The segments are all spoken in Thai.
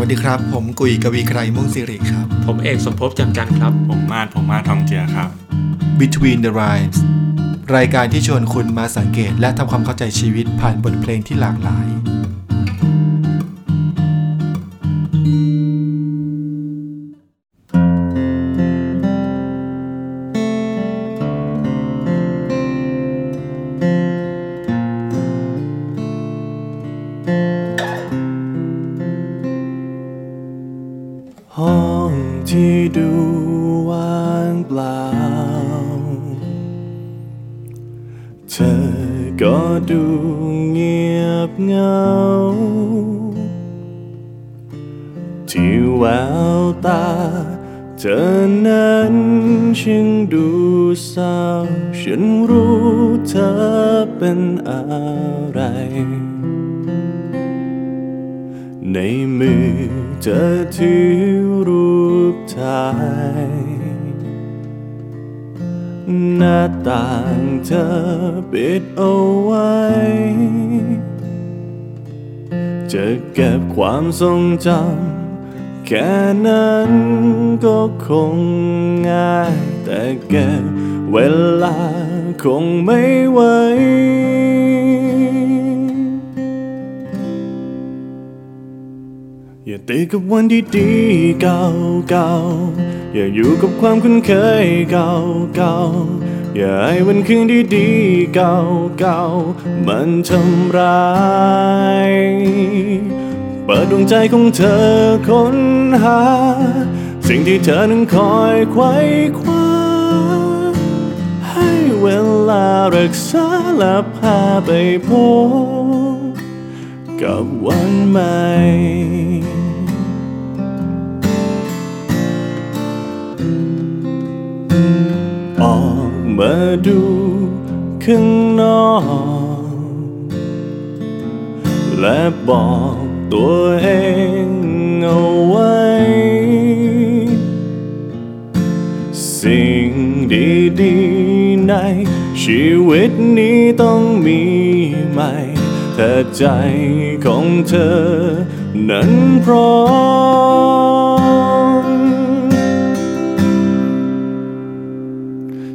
วัสดีครับ ผมกุยกวีไกรมุ่งสิริครับ ผมเอกสมภพจำจันทร์ครับ ผมมาดผมมาดทองเจือครับ Between the Rhymes รายการที่ชวนคุณมาสังเกตและทำความเข้าใจชีวิตผ่านบทเพลงที่หลากหลาย แววตา เธอนั้นช่างดูเศร้าฉันรู้เธอเป็นอะไร ในมือเธอถือรูปถ่ายหน้าต่างเธอปิดเอาไว้ จะเก็บความทรงจำ แค่นั้นก็คงง่าย แต่เก็บเวลาคงไม่ไหวอย่าติดกับวันที่ดีเก่าเก่าอย่าอยู่กับความคุ้นเคยเก่าเก่าอย่าให้วันคืนที่ดีเก่าเก่ามันทำร้าย เปิดดวงใจของเธอค้นหา สิ่งที่เธอนั้นคอยไขว้คว้า ให้เวลารักษาและพาไปพบกับวันใหม่ออกมาดูข้างนอกและบอก ตัวเองเอาไว้ สิ่งดีๆในชีวิตนี้ต้องมีใหม่ถ้าใจของเธอ นั้นพร้อม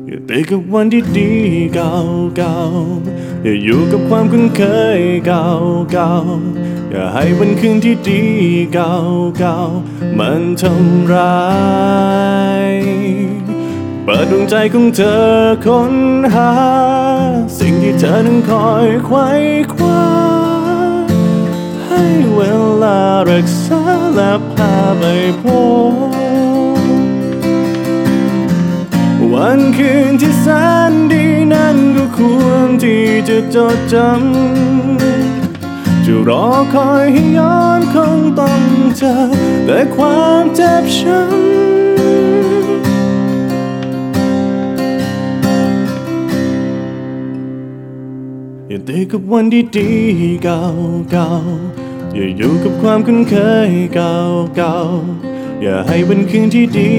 อย่าติดกับวันที่ดีเก่าๆ อย่าอยู่กับความคุ้นเคยเก่าเก่าอย่าให้วันคืนที่ดีเก่าเก่ามันทำร้ายเปิดดวงใจของเธอค้นหา สิ่งที่เธอนั้นคอยไขว้คว้าให้เวลารักษาและพาไปพบ วันคืนที่แสนดีนั้นก็ควรที่จะจดจำ จะรอคอยให้ย้อนคงต้องเจอแต่ความเจ็บช้ำอย่าติดกับวันที่ดีเก่าเก่าๆอย่าอยู่กับความคุ้นเคยเก่าเก่าๆอย่าให้วันคืนที่ดี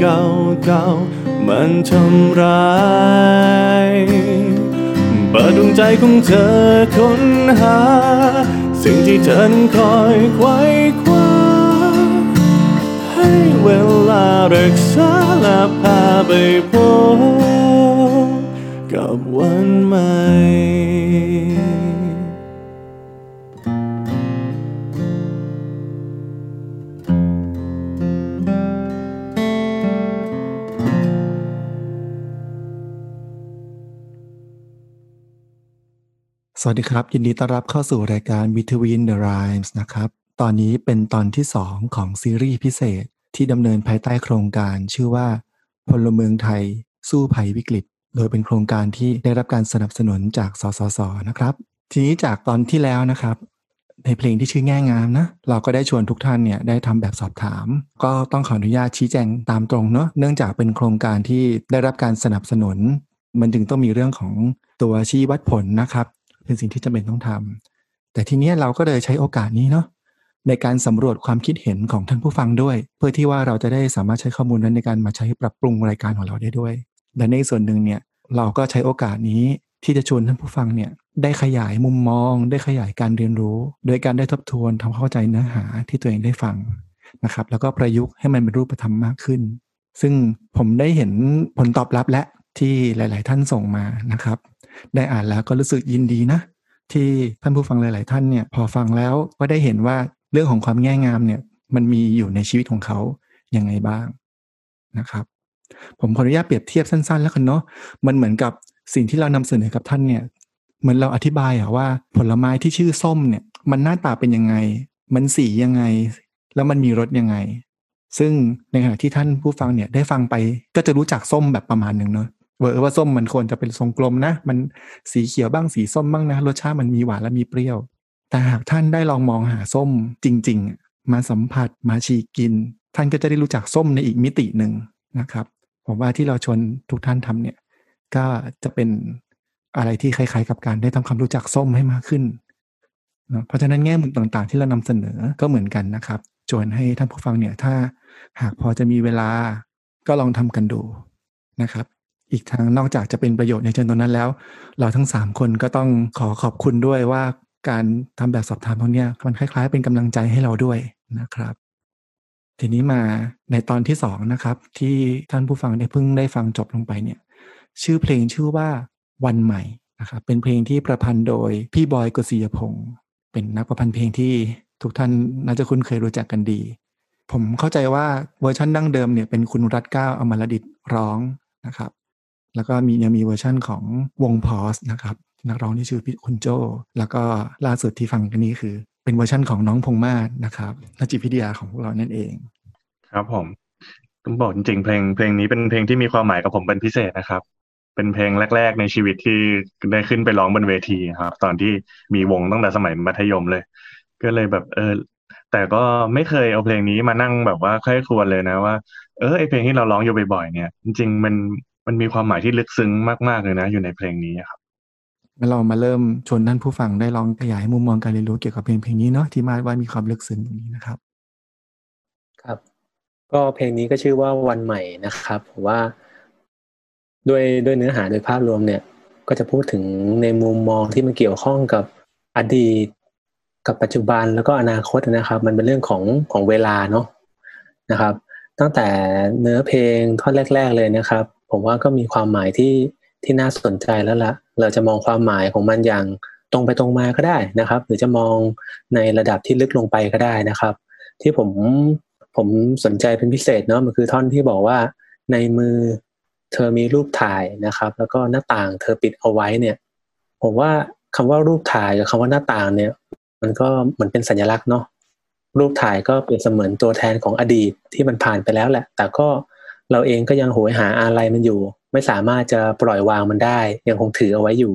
เก่าเก่าๆ มันทำร้ายเปิดดวงใจของเธอค้นหา สิ่งที่เธอนั้นคอยไขว้คว้าให้เวลารักษาและพาไปพบกับวันใหม่ สวัสดีครับ ยินดีต้อนรับเข้าสู่รายการ Between the Rhymes นะครับ ตอนนี้เป็นตอนที่ 2 ของซีรีส์พิเศษที่ดำเนินภายใต้โครงการชื่อว่า พลเมืองไทย สู้ภัยวิกฤต โดยเป็นโครงการที่ได้รับการสนับสนุนจากสสสนะครับ ทีนี้จากตอนที่แล้วนะครับ ในเพลงที่ชื่อแง่งามนะ เราก็ได้ชวนทุกท่านเนี่ยได้ทำแบบสอบถาม ก็ต้องขออนุญาตชี้แจงตามตรงเนาะเนื่องจากเป็นโครงการที่ได้รับการสนับสนุน มันจึงต้องมีเรื่องของตัวชี้วัดผลนะครับ เป็นสิ่งที่จำเป็นต้องทำแต่ทีนี้เราก็เลยใช้โอกาสนี้เนาะในการสำรวจความคิดเห็นของท่านผู้ฟังด้วย เพื่อที่ว่าเราจะได้สามารถใช้ข้อมูลนั้นในการมาใช้ปรับปรุงรายการของเราได้ด้วย และในส่วนหนึ่งเนี่ยเราก็ใช้โอกาสนี้ที่จะชวนท่านผู้ฟังเนี่ยได้ขยายมุมมอง ได้ขยายการเรียนรู้ โดยการได้ทบทวนทำเข้าใจเนื้อหาที่ตัวเองได้ฟังนะครับ แล้วก็ประยุกต์ให้มันเป็นรูปธรรมมากขึ้น ซึ่งผมได้เห็นผลตอบรับและที่หลาย ๆ ท่านส่งมานะครับ ได้อ่านแล้วก็รู้สึกยินดีนะ ที่ท่านผู้ฟังหลาย ๆ ท่านเนี่ยพอฟังแล้วก็ได้เห็นว่าเรื่องของความแง่งามเนี่ยมันมีอยู่ในชีวิตของเขาอย่างไงบ้างนะครับ ผมขออนุญาตเปรียบเทียบสั้น ๆ แล้วกันเนาะมันเหมือนกับสิ่งที่เรานำเสนอกับท่านเนี่ยเหมือนเราอธิบายอะว่าผลไม้ที่ชื่อส้มเนี่ยมันหน้าตาเป็นยังไง มันสียังไง แล้วมันมีรสยังไง ซึ่งในขณะที่ท่านผู้ฟังเนี่ยได้ฟังไปก็จะรู้จักส้มแบบประมาณหนึ่งเนาะ เวอว่าส้มมันควรจะเป็นทรงกลมนะ มันสีเขียวบ้างสีส้มบ้างนะ รสชาติมันมีหวานและมีเปรี้ยว แต่หากท่านได้ลองมองหาส้มจริง ๆ มาสัมผัสมาฉีกิน ท่านก็จะได้รู้จักส้มในอีกมิติหนึ่งนะครับ ผมว่าที่เราชวนทุกท่านทำเนี่ย ก็จะเป็นอะไรที่คล้ายๆ กับการได้ทำความรู้จักส้มให้มากขึ้นนะเพราะฉะนั้นแง่มุมต่างๆ ที่เรานำเสนอก็เหมือนกันนะครับชวนให้ท่านผู้ฟังเนี่ยถ้าหากพอจะมีเวลาก็ลองทำกันดูนะครับ อีกทางนอกจากจะเป็นประโยชน์ในเชิงตรงนั้นแล้ว เราทั้งสามคนก็ต้องขอขอบคุณด้วยว่าการทำแบบสอบถามพวกนี้มันคล้าย ๆ เป็นกำลังใจให้เราด้วยนะครับ ทีนี้มาในตอนที่สองนะครับ ที่ท่านผู้ฟังได้เพิ่งได้ฟังจบลงไปเนี่ย ชื่อเพลงชื่อว่าวันใหม่นะครับเป็นเพลงที่ประพันธ์โดยพี่บอยกฤษยพงศ์เป็นนักประพันธ์เพลงที่ทุกท่านน่าจะคุ้นเคยรู้จักกันดี ผมเข้าใจว่าเวอร์ชันดั้งเดิมเนี่ยเป็นคุณรัดเกล้า อามระดิษร้องนะครับ แล้วก็มียังมีเวอร์ชั่นของวง Pause นะครับนักร้องที่ชื่อพี่คุณโจ แล้วก็ล่าสุดที่ฟังกันนี้คือ เป็นเวอร์ชั่นของน้องพงมาศนะครับนักจิตวิทยาของพวกเรานั่นเอง ครับผมต้องบอกจริงๆเพลงเพลงนี้เป็นเพลงที่มีความหมายกับผมเป็นพิเศษนะครับ เป็นเพลงแรก ๆ ในชีวิตที่ได้ขึ้นไปร้องบนเวทีครับ ตอนที่มีวงตั้งแต่สมัยมัธยมเลย ก็เลยแบบเออแต่ก็ไม่เคยเอาเพลงนี้มานั่งแบบว่าค่อยควรเลยนะว่า เออไอเพลงที่เราร้องอยู่บ่อยๆเนี่ย จริงๆมัน มันมีความหมายที่ลึกซึ้งมากๆเลยนะ อยู่ในเพลงนี้ครับงั้นเรามาเริ่มชวนท่านผู้ฟังได้ลองขยายมุมมองการเรียนรู้เกี่ยวกับเพลงเพลงนี้เนาะที่มาว่ามีความลึกซึ้งตรงนี้นะครับ ครับ ก็เพลงนี้ก็ชื่อว่าวันใหม่นะครับผมว่าด้วยด้วยเนื้อหาโดยภาพรวมเนี่ย ก็จะพูดถึงในมุมมองที่มันเกี่ยวข้องกับอดีต กับปัจจุบันแล้วก็อนาคตนะครับ มันเป็นเรื่องของของเวลาเนาะนะครับ ตั้งแต่เนื้อเพลงท่อนแรก ๆเลยนะครับ ผมว่าก็มีความหมายที่ที่น่าสนใจแล้วละเราจะมองความหมายของมันอย่างตรงไปตรงมาก็ได้นะครับ หรือจะมองในระดับที่ลึกลงไปก็ได้นะครับ ที่ผมผมสนใจเป็นพิเศษเนาะมันคือท่อนที่บอกว่า ในมือเธอมีรูปถ่ายนะครับ แล้วก็หน้าต่างเธอปิดเอาไว้เนี่ย ผมว่าคำว่ารูปถ่ายกับคำว่าหน้าต่างเนี่ย มันก็เหมือนเป็นสัญลักษณ์เนาะรูปถ่ายก็เป็นเสมือนตัวแทนของอดีตที่มันผ่านไปแล้วแหละ แต่ก็ เราเองก็ยังโหยหาอะไรมันอยู่ ไม่สามารถจะปล่อยวางมันได้ ยังคงถือเอาไว้อยู่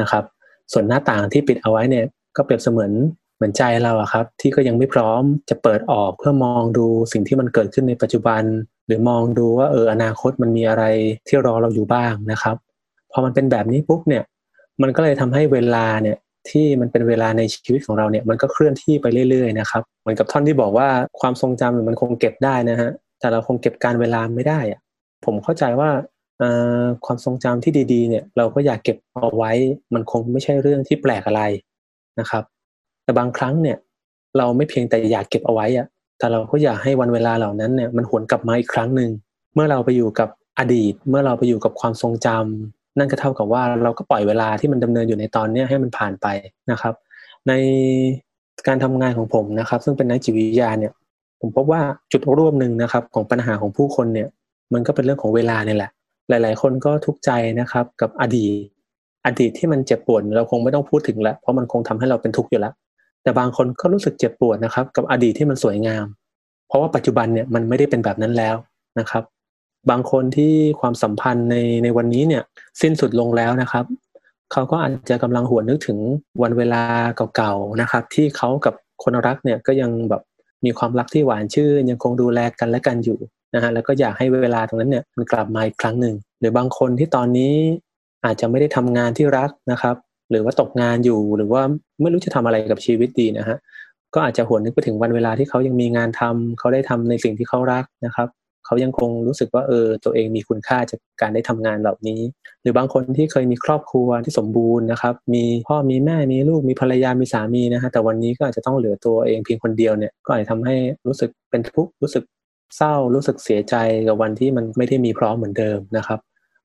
นะครับ ส่วนหน้าต่างที่ปิดเอาไว้เนี่ยก็เปรียบเสมือนเหมือนใจเราอะครับ ที่ก็ยังไม่พร้อมจะเปิดออกเพื่อมองดูสิ่งที่มันเกิดขึ้นในปัจจุบัน หรือมองดูว่าเอออนาคตมันมีอะไรที่รอเราอยู่บ้างนะครับพอมันเป็นแบบนี้ปุ๊บเนี่ยมันก็เลยทำให้เวลาเนี่ยที่มันเป็นเวลาในชีวิตของเราเนี่ยมันก็เคลื่อนที่ไปเรื่อยๆนะครับเหมือนกับท่อนที่บอกว่าความทรงจำมันคงเก็บได้นะฮะ แต่เราคงเก็บการเวลาไม่ได้อะผมเข้าใจว่าความทรงจำที่ดีๆ เนี่ย เราก็อยากเก็บเอาไว้ มันคงไม่ใช่เรื่องที่แปลกอะไรนะครับ แต่บางครั้งเนี่ย เราไม่เพียงแต่อยากเก็บเอาไว้อะแต่เราก็อยากให้วันเวลาเหล่านั้นเนี่ยมันหวนกลับมาอีกครั้งหนึ่งเมื่อเราไปอยู่กับอดีต เมื่อเราไปอยู่กับความทรงจำนั่นก็เท่ากับว่าเราก็ปล่อยเวลาที่มันดำเนินอยู่ในตอนนี้ให้มันผ่านไปนะครับ ในการทำงานของผมนะครับ ซึ่งเป็นนักจิตวิทยาเนี่ย ผมพบว่าจุดร่วมหนึ่งนะครับ ของปัญหาของผู้คนเนี่ยมันก็เป็นเรื่องของเวลาเนี่ยแหละ หลาย ๆ คนก็ทุกข์ใจนะครับ กับอดีต อดีตที่มันเจ็บปวดเราคงไม่ต้องพูดถึงล้วเพราะมันคงทำให้เราเป็นทุกข์อยู่แล้ว แต่บางคนก็รู้สึกเจ็บปวดนะครับ กับอดีตที่มันสวยงาม เพราะว่าปัจจุบันเนี่ยมันไม่ได้เป็นแบบนั้นแล้วนะครับ บางคนที่ความสัมพันธ์ในในวันนี้เนี่ยสิ้นสุดลงแล้วนะครับเขาก็อาจจะกำลังหวนนึกถึงวันเวลาเก่าๆนะครับ ที่เขากับคนรักเนี่ยก็ยังแบบ มีความรักที่หวานชื่น ยังคงดูแลกันและกันอยู่นะฮะแล้วก็อยากให้เวลาตรงนั้นเนี่ยมันกลับมาอีกครั้งหนึ่งหรือบางคนที่ตอนนี้อาจจะไม่ได้ทำงานที่รักนะครับ หรือว่าตกงานอยู่หรือว่าไม่รู้จะทำอะไรกับชีวิตดีนะฮะก็อาจจะหวนนึกไปถึงวันเวลาที่เขายังมีงานทำเขาได้ทำในสิ่งที่เขารักนะครับ เขายังคงรู้สึกว่าเออตัวเองมีคุณค่าจากการได้ทำงานเหล่านี้ หรือบางคนที่เคยมีครอบครัวที่สมบูรณ์นะครับ มีพ่อมีแม่มีลูกมีภรรยามีสามีนะฮะแต่วันนี้ก็อาจจะต้องเหลือตัวเองเพียงคนเดียวเนี่ยก็อาจจะทำให้รู้สึกเป็นทุกข์รู้สึกเศร้ารู้สึกเสียใจกับวันที่มันไม่ได้มีพร้อมเหมือนเดิมนะครับ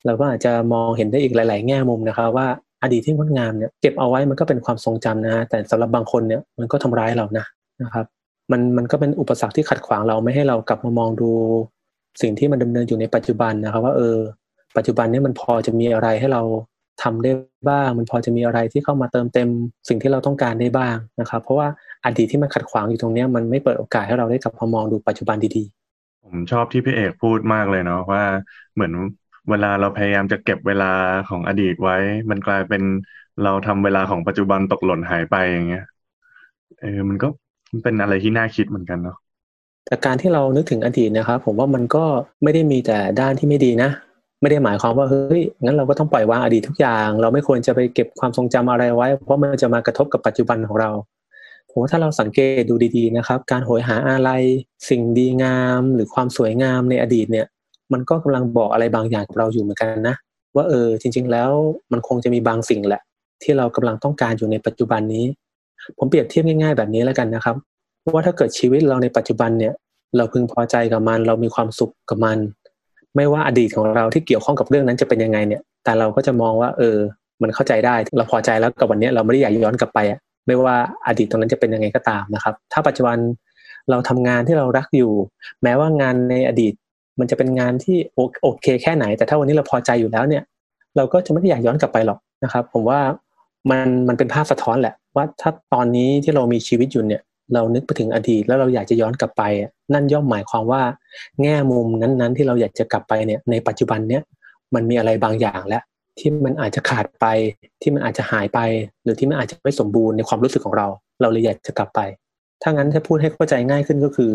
เราก็อาจจะมองเห็นได้อีกหลาย ๆ แง่มุมนะครับว่าอดีตที่งดงามเนี่ยเก็บเอาไว้มันก็เป็นความทรงจำนะฮะแต่สำหรับบางคนเนี่ยมันก็ทำร้ายเรานะนะครับมันมันก็เป็นอุปสรรคที่ขัดขวางเราไม่ให้เรากลับมามองดู สิ่งที่มันดำเนินอยู่ในปัจจุบันนะครับ ว่าเออ ปัจจุบันนี้มันพอจะมีอะไรให้เราทำได้บ้าง มันพอจะมีอะไรที่เข้ามาเติมเต็ม สิ่งที่เราต้องการได้บ้างนะครับ เพราะว่าอดีตที่มันขัดขวางอยู่ตรงนี้มันไม่เปิดโอกาสให้เราได้กลับมามองดูปัจจุบันดีๆ ผมชอบที่พี่เอกพูดมากเลยเนาะว่าเหมือนเวลาเราพยายามจะเก็บเวลาของอดีตไว้ มันกลายเป็นเราทำเวลาของปัจจุบันตกหล่นหายไปอย่างเงี้ยเออมันก็มันเป็นอะไรที่น่าคิดเหมือนกันเนาะ แต่การที่เรานึกถึงอดีตนะครับ ผมว่ามันก็ไม่ได้มีแต่ด้านที่ไม่ดีนะ ไม่ได้หมายความว่าเฮ้ยงั้นเราก็ต้องปล่อยวางอดีตทุกอย่าง เราไม่ควรจะไปเก็บความทรงจำอะไรไว้ เพราะมันจะมากระทบกับปัจจุบันของเราผมว่าถ้าเราสังเกตดูดีๆนะครับ การโหยหาอะไรสิ่งดีงามหรือความสวยงามในอดีตเนี่ย มันก็กำลังบอกอะไรบางอย่างกับเราอยู่เหมือนกันนะว่าเออจริง ๆ แล้วมันคงจะมีบางสิ่งแหละ ที่เรากำลังต้องการอยู่ในปัจจุบันนี้ ผมเปรียบเทียบง่าย ๆ แบบนี้แล้วกันนะครับ ว่าถ้าเกิดชีวิตเราในปัจจุบันเนี่ย เราพึงพอใจกับมัน เรามีความสุขกับมัน ไม่ว่าอดีตของเราที่เกี่ยวข้องกับเรื่องนั้นจะเป็นยังไงเนี่ย แต่เราก็จะมองว่า เออ มันเข้าใจได้ เราพอใจแล้วกับวันนี้เราไม่ได้อยากย้อนกลับไปอะไม่ว่าอดีตตรงนั้นจะเป็นยังไงก็ตามนะครับ ถ้าปัจจุบันเราทำงานที่เรารักอยู่ แม้ว่างานในอดีต มันจะเป็นงานที่โอเคแค่ไหน แต่ถ้าวันนี้เราพอใจอยู่แล้วเนี่ย เราก็จะไม่ได้อยากย้อนกลับไปหรอกนะครับ ผมว่ามันมันเป็นภาพสะท้อนแหละว่าถ้าตอนนี้ที่เรามีชีวิตอยู่เนี่ย เรานึกไปถึงอดีตแล้วเราอยากจะย้อนกลับไป นั่นย่อมหมายความว่า แง่มุมนั้นๆ ที่เราอยากจะกลับไปเนี่ยในปัจจุบันเนี่ยมันมีอะไรบางอย่างแล้วที่มันอาจจะขาดไป ที่มันอาจจะหายไป หรือที่มันอาจจะไม่สมบูรณ์ในความรู้สึกของเรา เราเลยอยากจะกลับไป ถ้างั้นถ้าพูดให้เข้าใจง่ายขึ้นก็คือ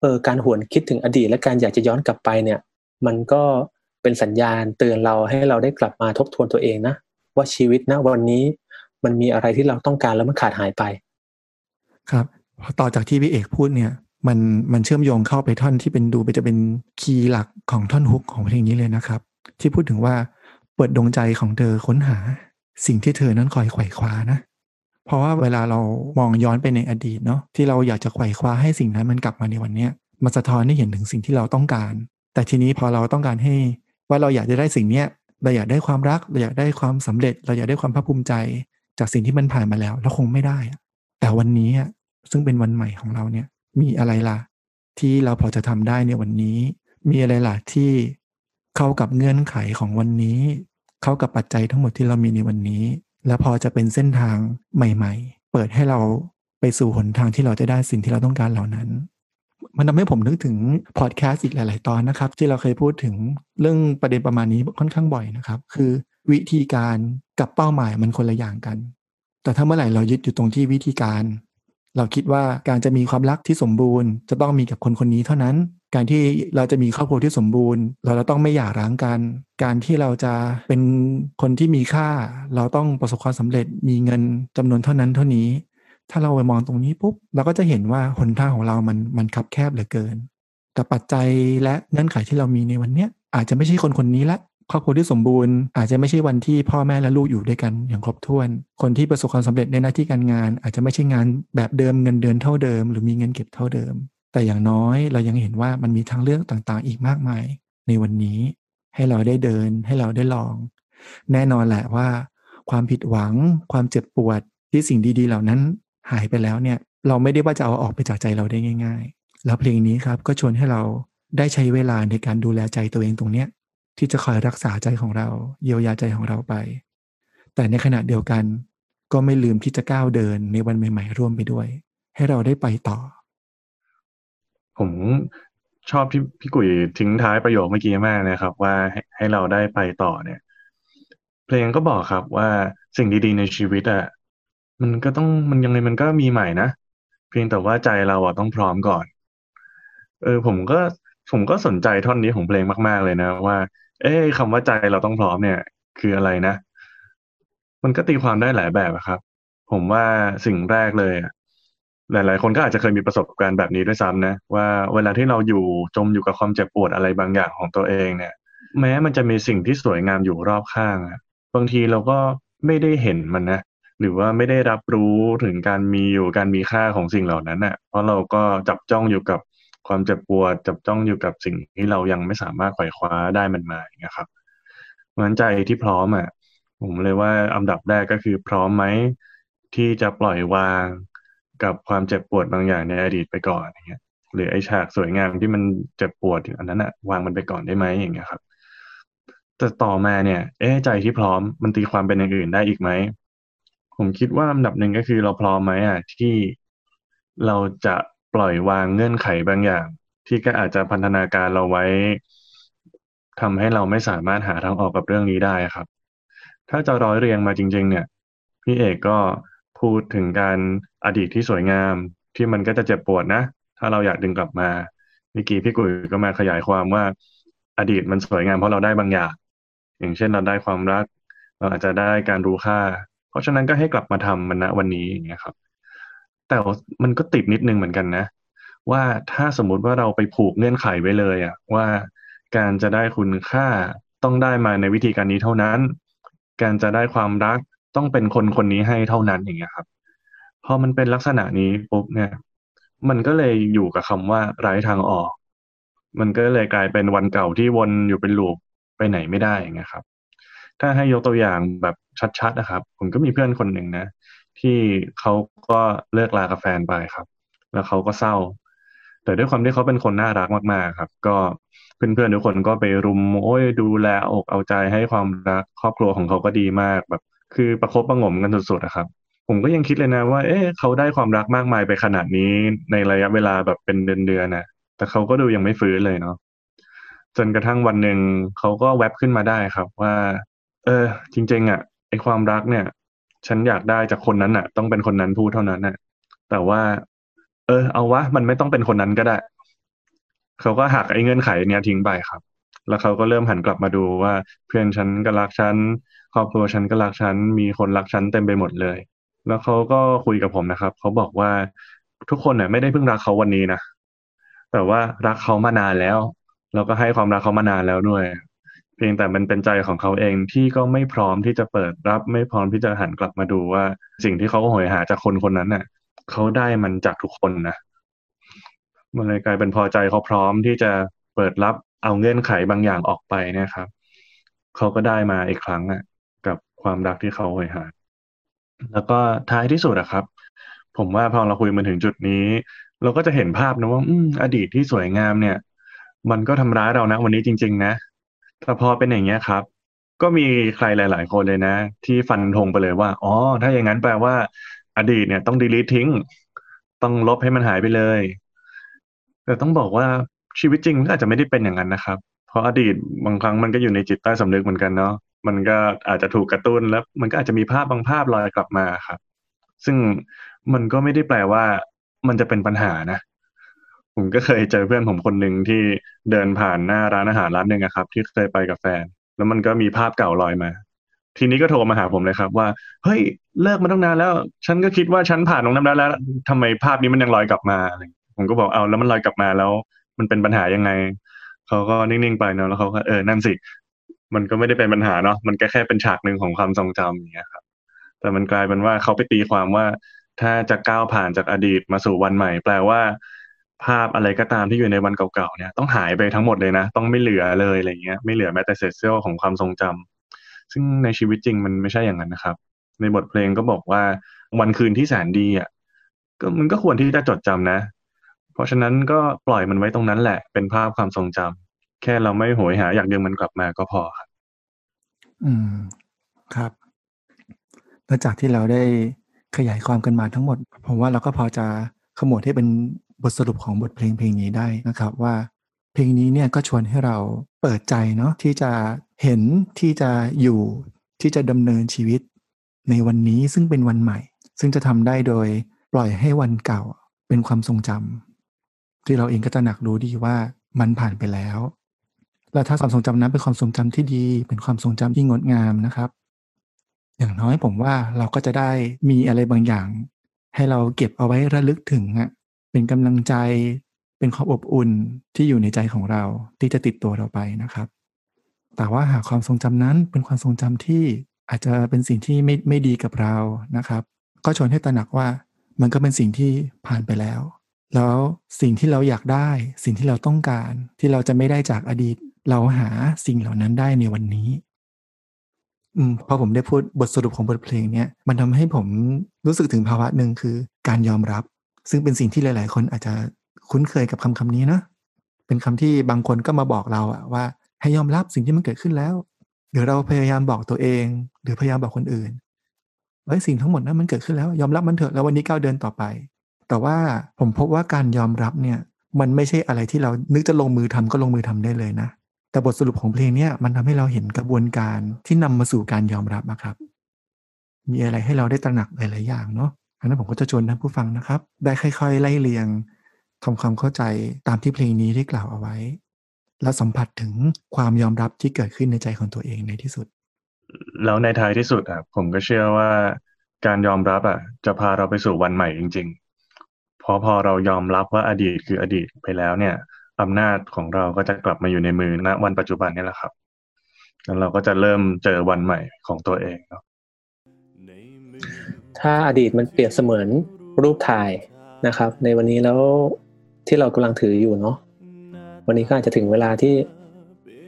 เออการหวนคิดถึงอดีตและการอยากจะย้อนกลับไปเนี่ย มันก็เป็นสัญญาณเตือนเราให้เราได้กลับมาทบทวนตัวเองนะว่าชีวิตนะวันนี้มันมีอะไรที่เราต้องการแล้วมันขาดหายไป ครับต่อจากที่พี่เอกพูดเนี่ย มันมันเชื่อมโยงเข้าไปท่อนที่เป็นดูไปจะเป็นคีย์หลักของท่อนฮุกของเพลงนี้เลยนะครับ ที่พูดถึงว่าเปิดดวงใจของเธอค้นหา สิ่งที่เธอนั้นคอยไขว่คว้านะ เพราะว่าเวลาเรามองย้อนไปในอดีตเนาะที่เราอยากจะไขว่คว้าให้สิ่งนั้นมันกลับมาในวันเนี้ยมันสะท้อนให้เห็นถึงสิ่งที่เราต้องการ แต่ทีนี้พอเราต้องการให้ว่าเราอยากจะได้สิ่งเนี้ยเราอยากได้ความรัก เราอยากได้ความสำเร็จ เราอยากได้ความภาคภูมิใจ จากสิ่งที่มันผ่านมาแล้ว เราคงไม่ได้ แต่วันนี้ซึ่งเป็นวันใหม่ของเราเนี่ย มีอะไรล่ะ ที่เราพอจะทำได้ในวันนี้ มีอะไรล่ะที่เข้ากับเงื่อนไขของวันนี้ เข้ากับปัจจัยทั้งหมดที่เรามีในวันนี้ และพอจะเป็นเส้นทางใหม่ ๆ เปิดให้เราไปสู่หนทางที่เราจะได้สิ่งที่เราต้องการเหล่านั้น มันทำให้ผมนึกถึงพอดแคสต์อีกหลาย ๆ ตอนนะครับ ที่เราเคยพูดถึงเรื่องประเด็นประมาณนี้ค่อนข้างบ่อยนะครับ คือวิธีการกับเป้าหมายมันคนละอย่างกัน แต่ถ้าเมื่อไหร่เรายึดอยู่ตรงที่วิธีการ เราคิดว่าการจะมีความรักที่สมบูรณ์ จะต้องมีกับคนคนนี้เท่านั้น การที่เราจะมีครอบครัวที่สมบูรณ์ เราต้องไม่หย่าร้างกัน การที่เราจะเป็นคนที่มีค่า เราต้องประสบความสำเร็จมีเงินจำนวนเท่านั้นเท่านี้ ถ้าเราไปมองตรงนี้ปุ๊บเราก็จะเห็นว่าหนทางของเรามันมันคับแคบเหลือเกินแต่ปัจจัยและเงื่อนไขที่เรามีในวันนี้อาจจะไม่ใช่คนคนนี้ละ ครอบครัวที่สมบูรณ์อาจจะไม่ใช่วันที่พ่อแม่และลูกอยู่ด้วยกันอย่างครบถ้วน คนที่ประสบความสำเร็จในหน้าที่การงาน อาจจะไม่ใช่งานแบบเดิมเงินเดือนเท่าเดิม หรือมีเงินเก็บเท่าเดิม แต่อย่างน้อยเรายังเห็นว่ามันมีทางเลือกต่างๆ อีกมากมาย ในวันนี้ให้เราได้เดินให้เราได้ลอง แน่นอนแหละว่า ความผิดหวัง ความเจ็บปวดที่สิ่งดีๆ เหล่านั้นหายไปแล้วเนี่ย เราไม่ได้ว่าจะเอาออกไปจากใจเราได้ง่าย ๆ แล้วเพลงนี้ครับก็ชวนให้เราได้ใช้เวลาในการดูแลใจตัวเองตรงเนี้ย ที่จะคอยรักษาใจของเรา เยียวยาใจของเราไป แต่ในขณะเดียวกัน ก็ไม่ลืมที่จะก้าวเดินในวันใหม่ๆ ร่วมไปด้วย ให้เราได้ไปต่อ ผมชอบที่พี่กุยทิ้งท้ายประโยคเมื่อกี้มากนะครับ ว่าให้ให้เราได้ไปต่อเนี่ย เพลงก็บอกครับว่าสิ่งดีๆในชีวิตอะมันก็ต้องมันยังไงมันก็มีใหม่นะเพียงแต่ว่าใจเราอะต้องพร้อมก่อน เออผมก็ผมก็สนใจท่อนนี้ของเพลงมาก ๆเลยนะว่า เอ๊คำว่าใจเราต้องพร้อมเนี่ย คืออะไรนะ มันก็ตีความได้หลายแบบครับ ผมว่าสิ่งแรกเลยหลาย ๆ คนก็อาจจะเคยมีประสบการณ์แบบนี้ด้วยซ้ำนะ ว่าเวลาที่เราอยู่จมอยู่กับความเจ็บปวดอะไรบางอย่างของตัวเองเนี่ย แม้มันจะมีสิ่งที่สวยงามอยู่รอบข้างอะบางทีเราก็ไม่ได้เห็นมันนะหรือว่าไม่ได้รับรู้ถึงการมีอยู่การมีค่าของสิ่งเหล่านั้นน่ะ เพราะเราก็จับจ้องอยู่กับ ความเจ็บปวดจับจ้องอยู่กับสิ่งที่เรายังไม่สามารถไขว่คว้าได้มันมาอย่างเงี้ยครับเพราะฉะนั้นใจที่พร้อมอะผมเลยว่าอันดับแรกก็คือพร้อมไหมที่จะปล่อยวางกับความเจ็บปวดบางอย่างในอดีตไปก่อนอย่างเงี้ยหรือไอฉากสวยงามที่มันเจ็บปวดอันนั้นอะวางมันไปก่อนได้ไหมอย่างเงี้ยครับ แต่ต่อมาเนี่ย เอ๊ใจที่พร้อมมันตีความเป็นอย่างอื่นได้อีกไหมผมคิดว่าลำดับหนึ่งก็คือเราพร้อมไหมอะที่เราจะ ปล่อยวางเงื่อนไขบางอย่าง ที่ก็อาจจะพันธนาการเราไว้ทำให้เราไม่สามารถหาทางออกกับเรื่องนี้ได้ครับ ถ้าจะร้อยเรียงมาจริง ๆ เนี่ย พี่เอกก็พูดถึงการอดีตที่สวยงาม ที่มันก็จะเจ็บปวดนะ ถ้าเราอยากดึงกลับมาเมื่อกี้พี่กุยก็มาขยายความว่า อดีตมันสวยงามเพราะเราได้บางอย่าง อย่างเช่นเราได้ความรัก เราอาจจะได้การรู้ค่า เพราะฉะนั้นก็ให้กลับมาทำมันณวันนี้อย่างเงี้ยครับ แต่มันก็ติดนิดนึงเหมือนกันนะ ว่าถ้าสมมุติว่าเราไปผูกเงื่อนไขไว้เลยอะว่าการจะได้คุณค่าต้องได้มาในวิธีการนี้เท่านั้น การจะได้ความรักต้องเป็นคนคนนี้ให้เท่านั้นอย่างเงี้ยครับพอมันเป็นลักษณะนี้ปุ๊บเนี่ย มันก็เลยอยู่กับคำว่าไร้ทางออก มันก็เลยกลายเป็นวันเก่าที่วนอยู่เป็นลูปไปไหนไม่ได้อย่างเงี้ยครับ ถ้าให้ยกตัวอย่างแบบชัดๆนะครับ ผมก็มีเพื่อนคนหนึ่งนะ ที่เขาก็เลิกลากับแฟนไปครับ แล้วเขาก็เศร้า แต่ด้วยความที่เขาเป็นคนน่ารักมากๆครับ ก็เพื่อนๆทุกคนก็ไปรุมโอ้ยดูแลอกเอาใจให้ความรักครอบครัวของเขาก็ดีมากแบบ คือประคบประงมกันสุดๆนะครับ ผมก็ยังคิดเลยนะว่า เอ๊ะเขาได้ความรักมากมายไปขนาดนี้ในระยะเวลาแบบเป็นเดือนๆนะแต่เขาก็ดูยังไม่ฟื้นเลยเนาะจนกระทั่งวันหนึ่งเขาก็แวบขึ้นมาได้ครับว่า เออ จริง ๆอะไอความรักเนี่ย ฉันอยากได้จากคนนั้นอะ ต้องเป็นคนนั้นพูดเท่านั้นน่ะ แต่ว่า เออ เอาวะ มันไม่ต้องเป็นคนนั้นก็ได้เขาก็หักไอ้เงื่อนไขเนี้ยทิ้งไปครับ แล้วเขาก็เริ่มหันกลับมาดูว่า เพื่อนฉันก็รักฉันครอบครัวฉันก็รักฉันมีคนรักฉันเต็มไปหมดเลย แล้วเขาก็คุยกับผมนะครับเขาบอกว่าทุกคนเนี่ยไม่ได้เพิ่งรักเขาวันนี้นะแต่ว่ารักเขามานานแล้ว แล้วก็ให้ความรักเขามานานแล้วด้วย เพียงแต่มันเป็นใจของเขาเองที่ก็ไม่พร้อมที่จะเปิดรับ ไม่พร้อมที่จะหันกลับมาดูว่า สิ่งที่เขาโหยหาจากคนคนนั้นน่ะเขาได้มันจากทุกคนนะมันเลยกลายเป็นพอใจเขาพร้อมที่จะเปิดรับเอาเงื่อนไขบางอย่างออกไปนะครับเขาก็ได้มาอีกครั้งอะ กับความรักที่เขาโหยหา แล้วก็ท้ายที่สุดอะครับ ผมว่าพอเราคุยมาถึงจุดนี้ เราก็จะเห็นภาพนะว่าอือดีตที่สวยงามเนี่ย มันก็ทำร้ายเรานะวันนี้จริง ๆ นะ แต่พอเป็นอย่างเงี้ยครับ ก็มีใครหลาย ๆ คนเลยนะ ที่ฟันธงไปเลยว่า อ๋อ ถ้าอย่างนั้นแปลว่า อดีตเนี่ยต้องดีลีททิ้ง ต้องลบให้มันหายไปเลย แต่ต้องบอกว่าชีวิตจริงมันอาจจะไม่ได้เป็นอย่างนั้นนะครับ เพราะอดีตบางครั้งมันก็อยู่ในจิตใต้สำนึกเหมือนกันเนาะมันก็อาจจะถูกกระตุ้นแล้ว มันก็อาจจะมีภาพบางภาพลอยกลับมาครับ ซึ่งมันก็ไม่ได้แปลว่ามันจะเป็นปัญหานะ ผมก็เคยเจอเพื่อนผมคนหนึ่งที่เดินผ่านหน้าร้านอาหารร้านหนึ่งครับ ที่เคยไปกับแฟน แล้วมันก็มีภาพเก่าลอยมา ทีนี้ก็โทรมาหาผมเลยครับ ว่าเฮ้ยเลิกมาตั้งนานแล้ว ฉันก็คิดว่าฉันผ่านตรงนั้นแล้วทำไมภาพนี้มันยังลอยกลับมาผมก็บอกเอาแล้วมันลอยกลับมาแล้ว มันเป็นปัญหายังไงเขาก็นิ่งๆไปเนาะแล้วเขาก็เออนั่นสิมันก็ไม่ได้เป็นปัญหาเนาะมันก็แค่เป็นฉากหนึ่งของความทรงจำอย่างเงี้ยครับ แต่มันกลายเป็นว่าเขาไปตีความว่า ถ้าจะก้าวผ่านจากอดีตมาสู่วันใหม่ แปลว่า ภาพอะไรก็ตามที่อยู่ในวันเก่าๆเนี่ยต้องหายไปทั้งหมดเลยนะ ต้องไม่เหลือเลยอะไรเงี้ยไม่เหลือแม้แต่เศษเสี้ยวของความทรงจำซึ่งในชีวิตจริงมันไม่ใช่อย่างนั้นนะครับ ในบทเพลงก็บอกว่าวันคืนที่แสนดีอะก็มันก็ควรที่จะจดจำนะ เพราะฉะนั้นก็ปล่อยมันไว้ตรงนั้นแหละ เป็นภาพความทรงจำแค่เราไม่โหยหาอยากดึงมันกลับมาก็พอครับอืมครับหลังจากที่เราได้ขยายความกันมาทั้งหมด ผมว่าเราก็พอจะขมวดให้เป็น บทสรุปของบทเพลงเพลงนี้ได้นะครับว่า เพลงนี้เนี่ยก็ชวนให้เราเปิดใจเนาะที่จะเห็นที่จะอยู่ที่จะดำเนินชีวิต ในวันนี้ซึ่งเป็นวันใหม่ ซึ่งจะทำได้โดยปล่อยให้วันเก่าเป็นความทรงจำที่เราเองก็จะหนักรู้ดีว่ามันผ่านไปแล้ว แล้วถ้าความทรงจำนั้นเป็นความทรงจำที่ดี เป็นความทรงจำที่งดงามนะครับ อย่างน้อยผมว่าเราก็จะได้มีอะไรบางอย่าง ให้เราเก็บเอาไว้ระลึกถึงอะ เป็นกำลังใจเป็นความอบอุ่นที่อยู่ในใจของเราที่จะติดตัวเราไปนะครับ แต่ว่าหากความทรงจำนั้นเป็นความทรงจำที่อาจจะเป็นสิ่งที่ไม่ไม่ดีกับเรานะครับ ก็ชวนให้ตระหนักว่ามันก็เป็นสิ่งที่ผ่านไปแล้ว แล้วสิ่งที่เราอยากได้ สิ่งที่เราต้องการ ที่เราจะไม่ได้จากอดีต เราหาสิ่งเหล่านั้นได้ในวันนี้ อืมพอผมได้พูดบทสรุปของบทเพลงเนี้ยมันทำให้ผมรู้สึกถึงภาวะหนึ่งคือ การยอมรับ ซึ่งเป็นสิ่งที่หลาย ๆ คนอาจจะคุ้นเคยกับคำคำนี้นะเป็นคำที่บางคนก็มาบอกเราอะว่า ให้ยอมรับสิ่งที่มันเกิดขึ้นแล้วหรือเราพยายามบอกตัวเอง หรือพยายามบอกคนอื่นเฮ้ยสิ่งทั้งหมดนั้นมันเกิดขึ้นแล้ว ยอมรับมันเถอะแล้ววันนี้ก้าวเดินต่อไป แต่ว่าผมพบว่าการยอมรับเนี่ย มันไม่ใช่อะไรที่เรานึกจะลงมือทำก็ลงมือทำได้เลยนะแต่บทสรุปของเพลงเนี่ยมันทำให้เราเห็นกระบวนการที่นำมาสู่การยอมรับนะครับ มีอะไรให้เราได้ตระหนักหลายๆอย่างเนาะ อันนั้นผมก็จะชวนท่านผู้ฟังนะครับ ได้ค่อย ๆ ไล่เรียงทำความเข้าใจตามที่เพลงนี้ได้กล่าวเอาไว้ แล้วสัมผัสถึงความยอมรับที่เกิดขึ้นในใจของตัวเองในที่สุด แล้วในท้ายที่สุดอะผมก็เชื่อว่าการยอมรับอะ จะพาเราไปสู่วันใหม่จริงๆเพราะพอเรายอมรับว่าอดีตคืออดีตไปแล้วเนี่ยอำนาจของเราก็จะกลับมาอยู่ในมือณวันปัจจุบันนี่แหละครับแล้วเราก็จะเริ่มเจอวันใหม่ของตัวเองเนาะ ถ้าอดีตมันเปรียบเสมือนรูปถ่ายนะครับ ในวันนี้แล้วที่เรากำลังถืออยู่เนาะวันนี้ก็อาจจะถึงเวลาที่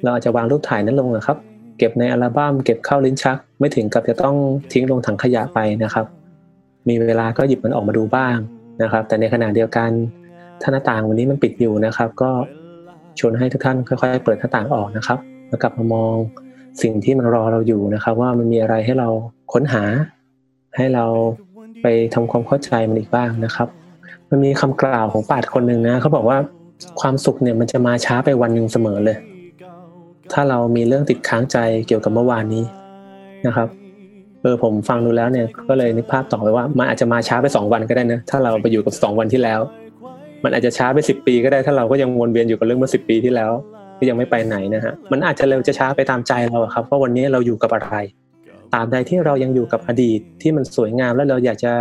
เราอาจจะวางรูปถ่ายนั้นลงนะครับ เก็บในอัลบั้มเก็บเข้าลิ้นชัก ไม่ถึงกับจะต้องทิ้งลงถังขยะไปนะครับ มีเวลาก็หยิบมันออกมาดูบ้างนะครับ แต่ในขณะเดียวกันถ้าหน้าต่างวันนี้มันปิดอยู่นะครับ ก็ชวนให้ทุกท่านค่อย ๆ เปิดหน้าต่างออกนะครับ แล้วกลับมามองสิ่งที่มันรอเราอยู่นะครับ ว่ามันมีอะไรให้เราค้นหา ให้เราไปทำความเข้าใจมันอีกบ้างนะครับ มันมีคำกล่าวของปาดคนหนึ่งนะเขาบอกว่าความสุขเนี่ยมันจะมาช้าไปวันหนึ่งเสมอเลย ถ้าเรามีเรื่องติดค้างใจเกี่ยวกับเมื่อวานนี้นะครับเออผมฟังดูแล้วเนี่ยก็เลยนึกภาพต่อไปว่ามันอาจจะมาช้าไปสองวันก็ได้นะถ้าเราไปอยู่กับสองวันที่แล้ว มันอาจจะช้าไปสิบปีก็ได้ถ้าเราก็ยังวนเวียนอยู่กับเรื่องเมื่อสิบปีที่แล้วก็ยังไม่ไปไหนนะฮะมันอาจจะเร็วจะช้าไปตามใจเราครับว่าวันนี้เราอยู่กับอะไร ตราบใดที่เรายังอยู่กับอดีตที่มันสวยงามแล้วเราอยากจะ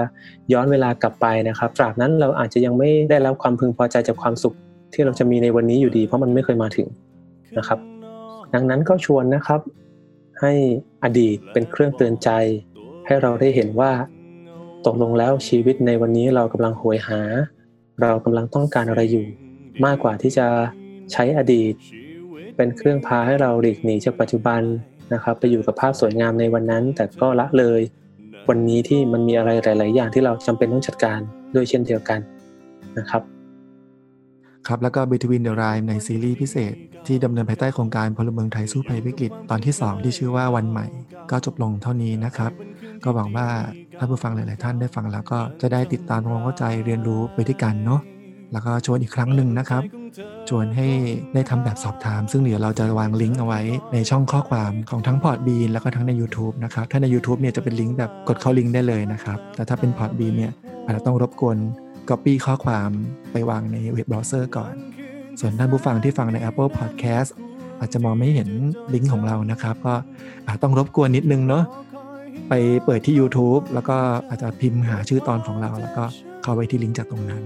ย้อนเวลากลับไปนะครับตราบนั้นเราอาจจะยังไม่ได้รับความพึงพอใจจากความสุขที่เราจะมีในวันนี้อยู่ดี เพราะมันไม่เคยมาถึงนะครับ ดังนั้นก็ชวนนะครับ ให้อดีตเป็นเครื่องเตือนใจ ให้เราได้เห็นว่าตกลงแล้วชีวิตในวันนี้เรากำลังโหยหา เรากำลังต้องการอะไรอยู่ มากกว่าที่จะใช้อดีต เป็นเครื่องพาให้เราหลีกหนีจากปัจจุบัน นะครับไปอยู่กับภาพสวยงามในวันนั้น แต่ก็ละเลย วันนี้ที่มันมีอะไรหลาย ๆ อย่างที่เราจำเป็นต้องจัดการด้วยเช่นเดียวกันนะครับ ครับแล้วก็ Between the Rhyme ในซีรีส์พิเศษ ที่ดำเนินภายใต้โครงการพลเมืองไทยสู้ภัยวิกฤตตอนที่ 2 ที่ชื่อว่าวันใหม่ ก็จบลงเท่านี้นะครับ ก็หวังว่าถ้าผู้ฟังหลาย ๆ ท่านได้ฟังแล้วก็จะได้ติดตามความเข้าใจเรียนรู้ไปด้วยกันเนาะ แล้วก็ชวนอีกครั้งหนึ่งนะครับ ชวนให้ได้ทำแบบสอบถาม ซึ่งเดี๋ยวเราจะวางลิงก์เอาไว้ในช่องข้อความของทั้ง Podbean แล้วก็ทั้งใน YouTube นะครับ ถ้าใน YouTube เนี่ยจะเป็นลิงก์แบบกดเข้าลิงก์ได้เลยนะครับ แต่ถ้าเป็น Podbean เนี่ยอาจจะต้องรบกวน Copy ข้อความไปวางในเว็บเบราว์เซอร์ก่อน ส่วนท่านผู้ฟังที่ฟังใน Apple Podcast อาจจะมองไม่เห็นลิงก์ของเรานะครับ ก็อาจต้องรบกวนนิดนึงเนาะไปเปิดที่ YouTube แล้วก็อาจจะพิมพ์หาชื่อตอนของเรา แล้วก็เข้าไปที่ลิงก์จากตรงนั้น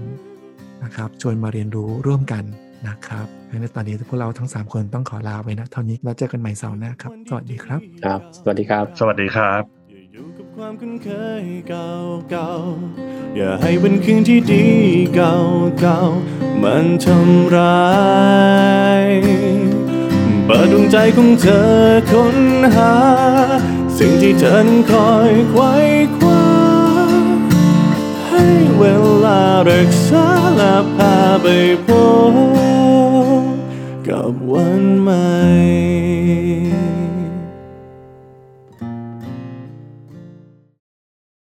นะครับชวนมาเรียนรู้ร่วมกันนะครับในตอนนี้พวกเราทั้ง 3 คนต้องขอลาไปนะ เท่านี้เราเจอกันใหม่เสาร์หน้าครับ สวัสดีครับ ครับ สวัสดีครับ สวัสดีครับอย่าอยู่กับความคุ้นเคยเก่าๆอย่าให้วันคืนที่ดีเก่าๆมันทำร้ายเปิดดวงใจของเธอค้นหา สิ่งที่เธอนั้นคอยไขว้คว้าให้ เวลารักษาและพาไปพบกับวันใหม่